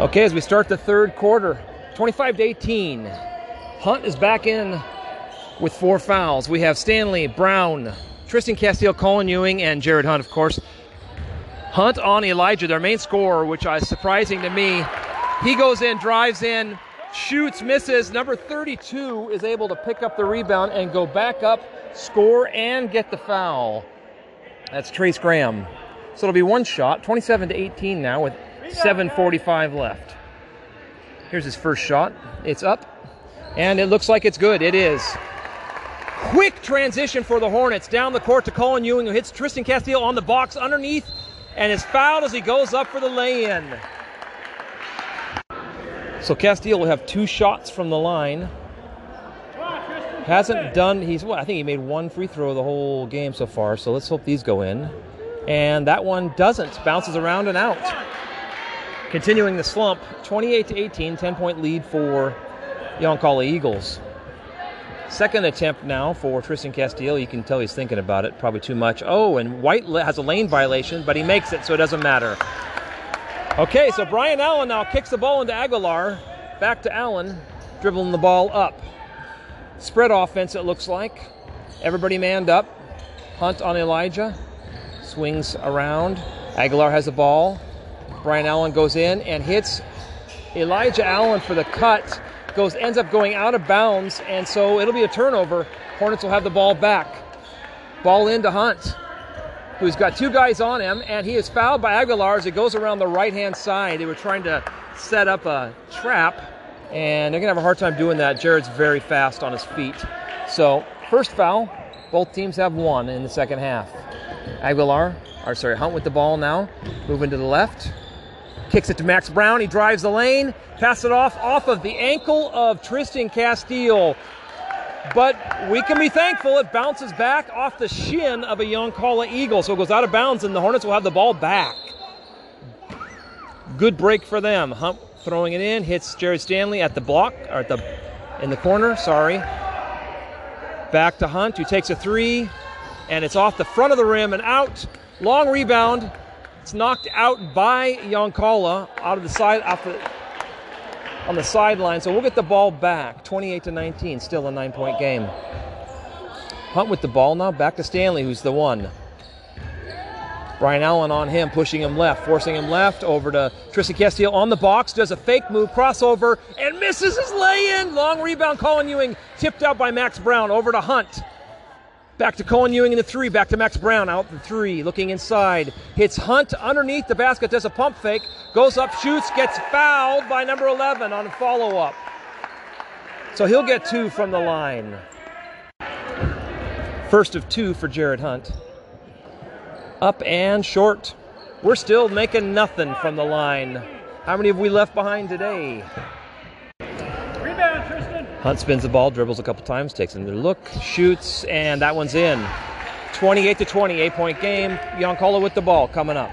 Okay, as we start the third quarter, 25 to 18. Hunt is back in with four fouls. We have Stanley, Brown, Tristan Castile, Colin Ewing, and Jared Hunt, of course. Hunt on Elijah, their main scorer, which is surprising to me. He goes in, drives in, shoots, misses. Number 32 is able to pick up the rebound and go back up, score, and get the foul. That's Trace Graham. So it'll be one shot, 27 to 18 now with 7.45 left. Here's his first shot. It's up, and it looks like it's good. It is. Quick transition for the Hornets down the court to Colin Ewing, who hits Tristan Castile on the box underneath and is fouled as he goes up for the lay in. So Castile will have two shots from the line. Hasn't done, he's, well, I think he made one free throw the whole game so far, so let's hope these go in. And that one doesn't, bounces around and out. Continuing the slump, 28 to 18, 10 point lead for Yoncalla Eagles. Second attempt now for Tristan Castile. You can tell he's thinking about it, probably too much. Oh, and White has a lane violation, but he makes it, so it doesn't matter. Okay, so Brian Allen now kicks the ball into Aguilar. Back to Allen, dribbling the ball up. Spread offense, it looks like. Everybody manned up. Hunt on Elijah. Swings around. Aguilar has the ball. Brian Allen goes in and hits Elijah Allen for the cut. Goes ends up going out of bounds, and so it'll be a turnover. Hornets will have the ball back. Ball into Hunt, who's got two guys on him, and he is fouled by Aguilar as it goes around the right hand side. They were trying to set up a trap, and they're gonna have a hard time doing that. Jared's very fast on his feet. So first foul. Both teams have one in the second half. Aguilar, or sorry, Hunt with the ball now, moving to the left. Kicks it to Max Brown. He drives the lane, passes it off off of the ankle of Tristan Castile. But we can be thankful it bounces back off the shin of a Yoncalla Eagle. So it goes out of bounds, and the Hornets will have the ball back. Good break for them. Hunt throwing it in, hits Jared Stanley at the block, or at the in the corner, sorry. Back to Hunt, who takes a three, and it's off the front of the rim and out. Long rebound. It's knocked out by Yoncalla out of the side off the, on the sideline. So we'll get the ball back. 28 to 19, still a nine point game. Hunt with the ball now, back to Stanley, who's the one. Brian Allen on him, pushing him left, forcing him left over to Tristan Castillo on the box, does a fake move, crossover, and misses his lay in. Long rebound, Colin Ewing, tipped out by Max Brown over to Hunt. Back to Colin Ewing in the three. Back to Max Brown out the three. Looking inside. Hits Hunt underneath the basket. Does a pump fake. Goes up, shoots, gets fouled by number 11 on a follow up. So he'll get two from the line. First of two for Jared Hunt. Up and short. We're still making nothing from the line. How many have we left behind today? Hunt spins the ball, dribbles a couple times, takes another look, shoots, and that one's in. 28 to 20, eight point game. Yoncalla with the ball coming up.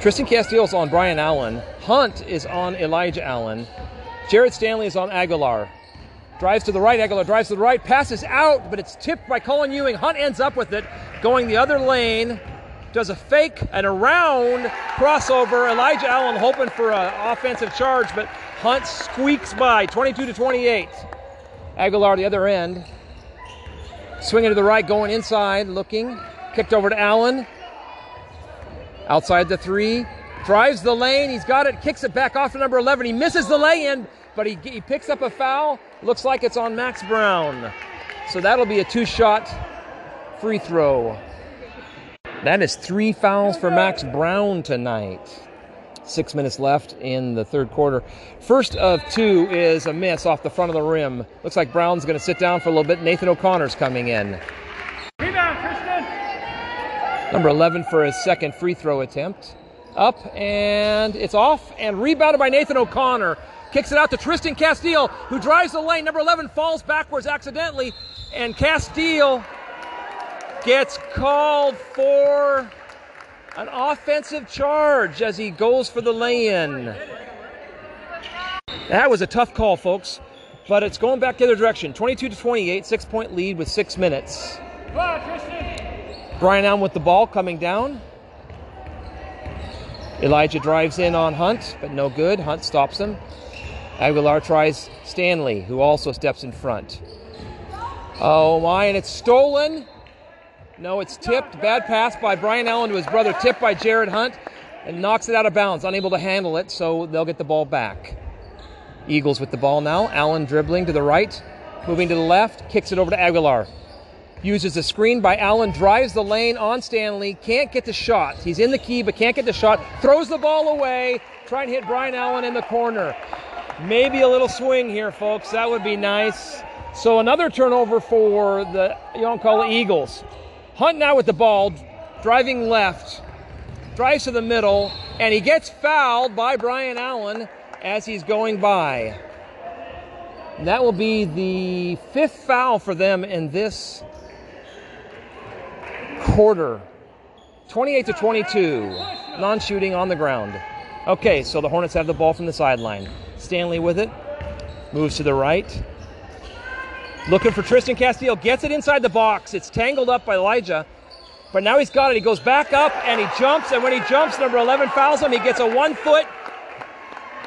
Tristan Castile's on Brian Allen. Hunt is on Elijah Allen. Jared Stanley is on Aguilar. Drives to the right, Aguilar drives to the right, passes out, but it's tipped by Colin Ewing. Hunt ends up with it, going the other lane, does a fake and around crossover. Elijah Allen hoping for an offensive charge, but Hunt squeaks by 22 to 28. Aguilar the other end. Swinging to the right, going inside, looking. Kicked over to Allen. Outside the three. Drives the lane. He's got it. Kicks it back off to number 11. He misses the lay in, but he, he picks up a foul. Looks like it's on Max Brown. So that'll be a two shot free throw. That is three fouls for Max Brown tonight. Six minutes left in the third quarter. First of two is a miss off the front of the rim. Looks like Brown's going to sit down for a little bit. Nathan O'Connor's coming in. Rebound, Tristan. Number 11 for his second free throw attempt. Up and it's off and rebounded by Nathan O'Connor. Kicks it out to Tristan Castile, who drives the lane. Number 11 falls backwards accidentally, and Castile gets called for an offensive charge as he goes for the lay-in. That was a tough call, folks, but it's going back the other direction. 22 to 28, six-point lead with six minutes. Brian Allen with the ball coming down. Elijah drives in on Hunt, but no good. Hunt stops him. Aguilar tries Stanley, who also steps in front. Oh my, and it's stolen. No, it's tipped. Bad pass by Brian Allen to his brother, tipped by Jared Hunt, and knocks it out of bounds, unable to handle it, so they'll get the ball back. Eagles with the ball now. Allen dribbling to the right, moving to the left, kicks it over to Aguilar. Uses the screen by Allen, drives the lane on Stanley, can't get the shot. He's in the key, but can't get the shot. Throws the ball away, trying to hit Brian Allen in the corner. Maybe a little swing here, folks. That would be nice. So another turnover for the Yoncalla Eagles. Hunt now with the ball, driving left, drives to the middle, and he gets fouled by Brian Allen as he's going by. And that will be the fifth foul for them in this quarter. 28 to 22. Non shooting on the ground. Okay, so the Hornets have the ball from the sideline. Stanley with it. Moves to the right. Looking for Tristan Castillo. Gets it inside the box. It's tangled up by Elijah. But now he's got it. He goes back up and he jumps. And when he jumps, number 11 fouls him. He gets a one foot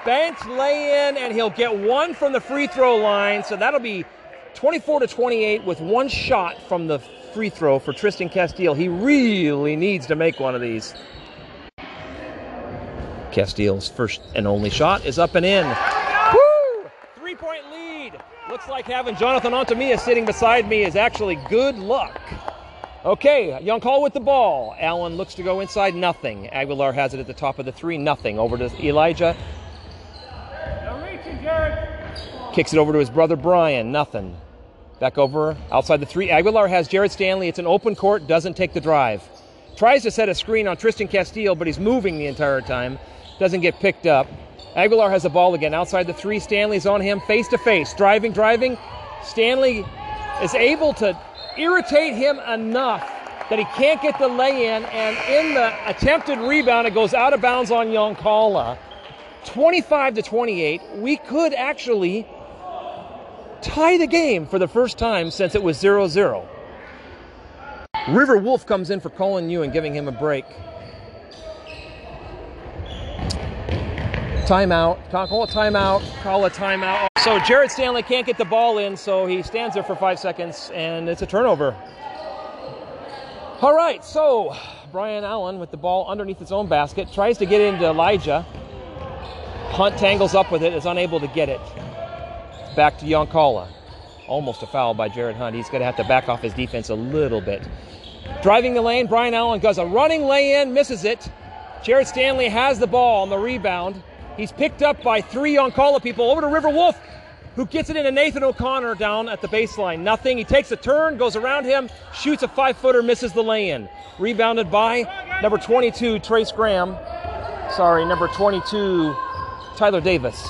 bench lay in, and he'll get one from the free throw line. So that'll be 24 to 28 with one shot from the free throw for Tristan Castile. He really needs to make one of these. Castile's first and only shot is up and in. Woo! Three point lead. Looks like having Jonathan Ontamia sitting beside me is actually good luck. Okay, Yoncalla with the ball. Allen looks to go inside, nothing. Aguilar has it at the top of the three, nothing. Over to Elijah. Kicks it over to his brother Brian, nothing. Back over outside the three. Aguilar has Jared Stanley. It's an open court, doesn't take the drive. Tries to set a screen on Tristan Castile, but he's moving the entire time. Doesn't get picked up. Aguilar has the ball again outside the three. Stanley's on him face to face. Driving, driving. Stanley is able to irritate him enough that he can't get the lay in, and in the attempted rebound, it goes out of bounds on Yoncalla. 25 to 28. We could actually tie the game for the first time since it was 0 0. River Wolf comes in for Colin Ewing, giving him a break. Timeout. Call a timeout. Call a timeout. So Jared Stanley can't get the ball in, so he stands there for five seconds, and it's a turnover. All right, so Brian Allen with the ball underneath his own basket tries to get into Elijah. Hunt tangles up with it, is unable to get it. Back to Yoncalla. Almost a foul by Jared Hunt. He's going to have to back off his defense a little bit. Driving the lane, Brian Allen does a running lay in, misses it. Jared Stanley has the ball on the rebound. He's picked up by three Yoncalla people over to River Wolf, who gets it into Nathan O'Connor down at the baseline. Nothing. He takes a turn, goes around him, shoots a five footer, misses the lay in. Rebounded by number 22, Trace Graham. Sorry, number 22, Tyler Davis.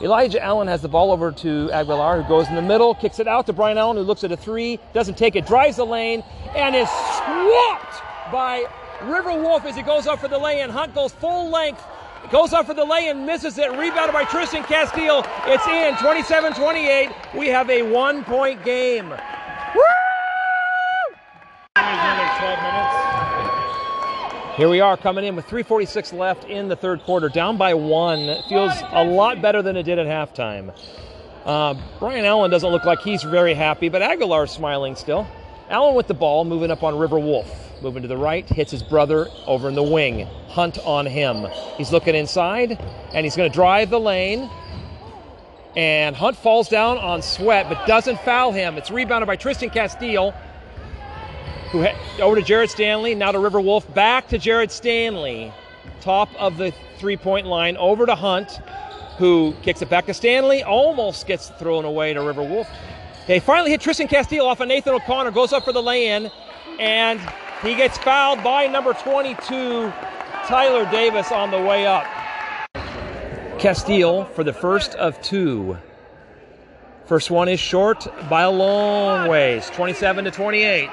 Elijah Allen has the ball over to Aguilar, who goes in the middle, kicks it out to Brian Allen, who looks at a three, doesn't take it, drives the lane, and is swapped by River Wolf as he goes up for the lay in. Hunt goes full length, goes up for the lay in, misses it, rebounded by Tristan Castile. It's in 27 28. We have a one point game. Woo! Another 12 minutes. Here we are coming in with 346 left in the third quarter, down by one. It feels a lot better than it did at halftime. Uh, Brian Allen doesn't look like he's very happy, but Aguilar's smiling still. Allen with the ball, moving up on River Wolf. Moving to the right, hits his brother over in the wing. Hunt on him. He's looking inside, and he's going to drive the lane. And Hunt falls down on Sweat, but doesn't foul him. It's rebounded by Tristan Castile who ha- over to Jared Stanley, now to River Wolf, back to Jared Stanley, top of the three point line, over to Hunt, who kicks it back to Stanley, almost gets thrown away to River Wolf. They finally hit Tristan Castile off of Nathan O'Connor, goes up for the lay in, and he gets fouled by number 22, Tyler Davis, on the way up. Castile for the first of two. First one is short by a long ways, 27 to 28.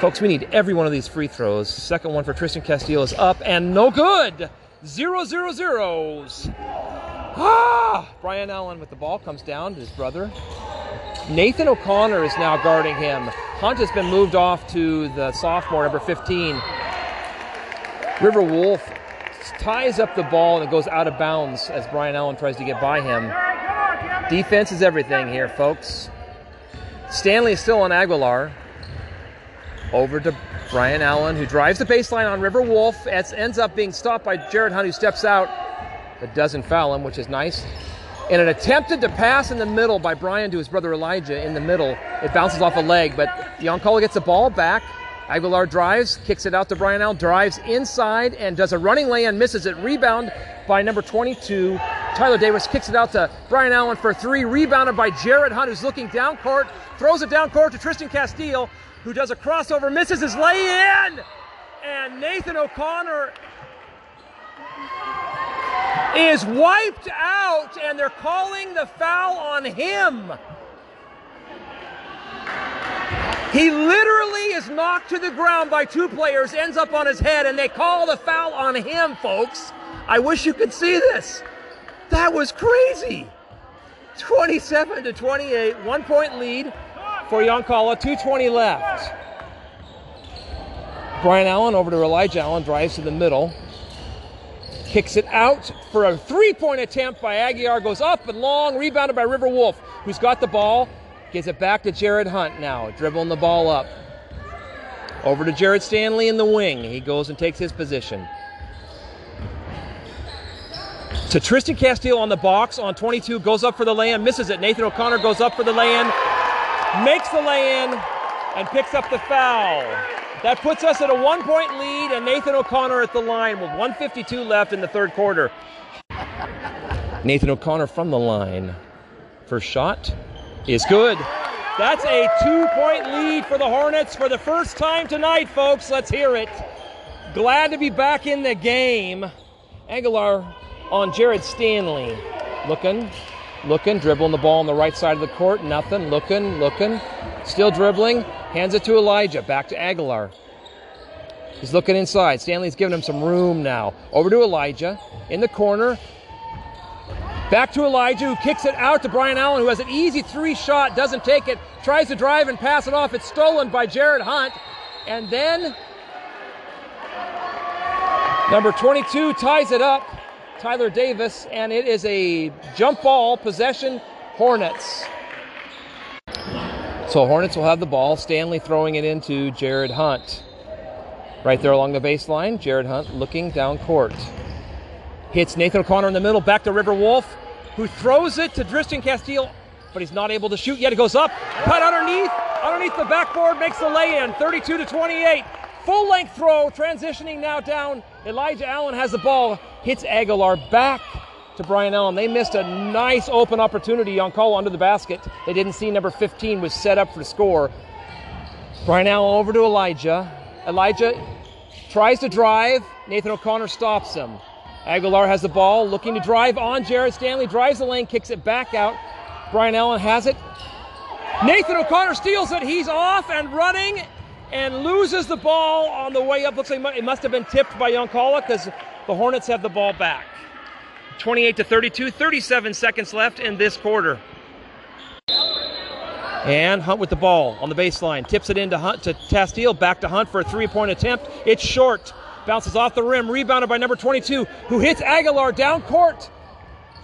Folks, we need every one of these free throws. Second one for Tristan Castillo is up and no good. Zero, zero, zeros. Ah! Brian Allen with the ball comes down to his brother. Nathan O'Connor is now guarding him. Hunt has been moved off to the sophomore, number 15. River Wolf ties up the ball and it goes out of bounds as Brian Allen tries to get by him. Defense is everything here, folks. Stanley is still on Aguilar. Over to Brian Allen, who drives the baseline on River Wolf. It ends up being stopped by Jared Hunt, who steps out but doesn't foul him, which is nice. In an attempted to pass in the middle by Brian to his brother Elijah in the middle, it bounces off a leg, but Yoncalla gets the ball back. Aguilar drives, kicks it out to Brian Allen, drives inside and does a running lay and misses it. Rebound by number 22. Tyler Davis kicks it out to Brian Allen for three. Rebounded by Jared Hunt, who's looking down court, throws it down court to Tristan Castile, who does a crossover, misses his lay in. And Nathan O'Connor is wiped out, and they're calling the foul on him. He literally is knocked to the ground by two players, ends up on his head, and they call the foul on him, folks. I wish you could see this. That was crazy. 27 to 28, one point lead for Yoncalla, 220 left. Brian Allen over to Elijah Allen, drives to the middle kicks it out for a three point attempt by Aguilar, goes up and long, rebounded by River Wolf, who's got the ball, gives it back to Jared Hunt now, dribbling the ball up. Over to Jared Stanley in the wing. He goes and takes his position. To Tristan Castile on the box on 22, goes up for the lay in, misses it. Nathan O'Connor goes up for the lay in, makes the lay in, and picks up the foul. That puts us at a one point lead, and Nathan O'Connor at the line with 152 left in the third quarter. Nathan O'Connor from the line. First shot is good. That's a two point lead for the Hornets for the first time tonight, folks. Let's hear it. Glad to be back in the game. Aguilar on Jared Stanley. Looking, looking, dribbling the ball on the right side of the court. Nothing. Looking, looking. Still dribbling. Hands it to Elijah. Back to Aguilar. He's looking inside. Stanley's giving him some room now. Over to Elijah. In the corner. Back to Elijah, who kicks it out to Brian Allen, who has an easy three shot, doesn't take it, tries to drive and pass it off. It's stolen by Jared Hunt. And then number 22 ties it up, Tyler Davis, and it is a jump ball possession, Hornets. So Hornets will have the ball. Stanley throwing it into Jared Hunt. Right there along the baseline, Jared Hunt looking down court. Hits Nathan O'Connor in the middle, back to River Wolf, who throws it to Tristan Castile, but he's not able to shoot yet. It goes up, cut underneath, underneath the backboard, makes the lay in, 32 to 28. Full length throw, transitioning now down. Elijah Allen has the ball, hits Aguilar back to Brian Allen. They missed a nice open opportunity on call under the basket. They didn't see number 15 was set up for the score. Brian Allen over to Elijah. Elijah tries to drive. Nathan O'Connor stops him. Aguilar has the ball, looking to drive on Jared Stanley, drives the lane, kicks it back out. Brian Allen has it. Nathan O'Connor steals it. He's off and running and loses the ball on the way up. Looks like it must have been tipped by Yoncalla because the Hornets have the ball back. 28 to 32, 37 seconds left in this quarter. And Hunt with the ball on the baseline. Tips it into Hunt to Castile. Back to Hunt for a three point attempt. It's short. Bounces off the rim. Rebounded by number 22, who hits Aguilar down court.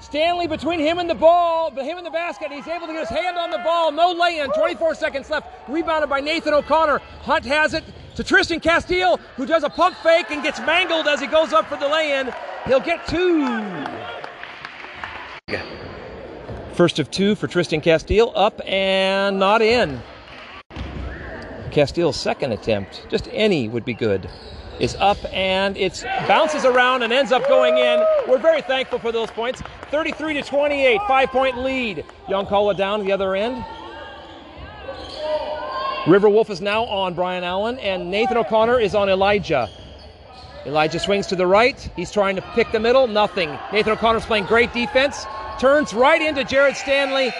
Stanley between him and the ball, but him and the basket. He's able to get his hand on the ball. No lay in. 24 seconds left. Rebounded by Nathan O'Connor. Hunt has it to Tristan Castile, who does a pump fake and gets mangled as he goes up for the lay in. He'll get two. First of two for Tristan Castile, up and not in. Castile's second attempt, just any would be good, is up and it bounces around and ends up going in. We're very thankful for those points. 33 to 28, five point lead. Yoncalla down the other end. River Wolf is now on Brian Allen, and Nathan O'Connor is on Elijah. Elijah swings to the right. He's trying to pick the middle. Nothing. Nathan O'Connor's playing great defense. Turns right into Jared Stanley.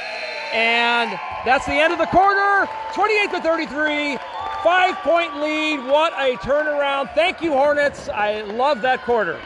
And that's the end of the quarter. 28 to 33. Five point lead. What a turnaround. Thank you, Hornets. I love that quarter.